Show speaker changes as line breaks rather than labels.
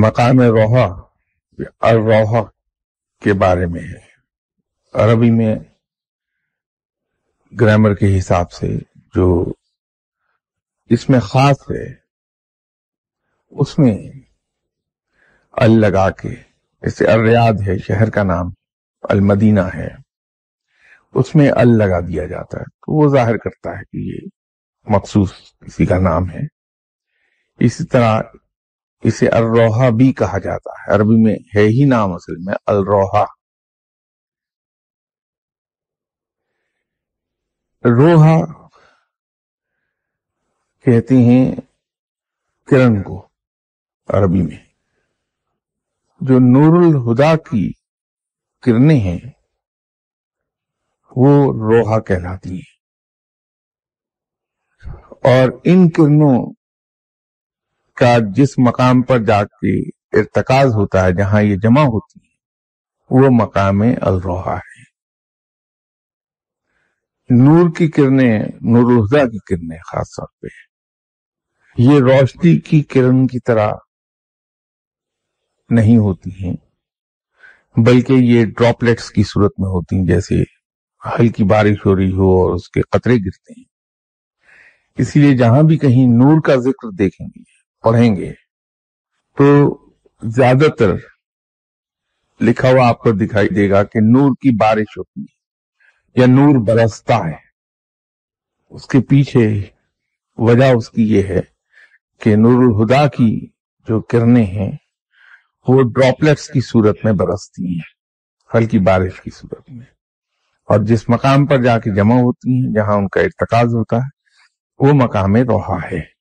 مقام روحا الروحا کے بارے میں ہے۔ عربی میں گرامر کے حساب سے جو اس میں خاص ہے، اس میں ال لگا کے، جیسے الریاض ہے، شہر کا نام المدینہ ہے، اس میں ال لگا دیا جاتا ہے۔ تو وہ ظاہر کرتا ہے کہ یہ مخصوص کسی کا نام ہے۔ اسی طرح اسے الروحا بھی کہا جاتا ہے۔ عربی میں ہے ہی نام اصل میں الروحا روحا کہتے ہیں کرن کو عربی میں۔ جو نور الہدا کی کرنیں ہیں، وہ روحا کہلاتی ہیں۔ اور ان کرنوں کا جس مقام پر جا کے ارتکاز ہوتا ہے، جہاں یہ جمع ہوتی ہے، وہ مقام الروحا ہے۔ نور کی کرنیں، نور الہدا کی کرنیں خاص طور پہ۔ یہ روشنی کی کرن کی طرح نہیں ہوتی ہیں، بلکہ یہ ڈراپلیٹس کی صورت میں ہوتی ہیں، جیسے ہلکی بارش ہو رہی ہو اور اس کے قطرے گرتے ہیں۔ اسی لیے جہاں بھی کہیں نور کا ذکر دیکھیں گے پڑھیں گے۔ تو زیادہ تر لکھا ہوا آپ کو دکھائی دے گا کہ نور کی بارش ہوتی ہے یا نور برستا ہے۔ اس کے پیچھے وجہ اس کی یہ ہے کہ نور الہدا کی جو کرنیں ہیں، وہ ڈراپلیٹس کی صورت میں برستی ہیں ہلکی بارش کی صورت میں۔ اور جس مقام پر جا کے جمع ہوتی ہیں، جہاں ان کا ارتکاز ہوتا ہے، وہ مقام روحا ہے۔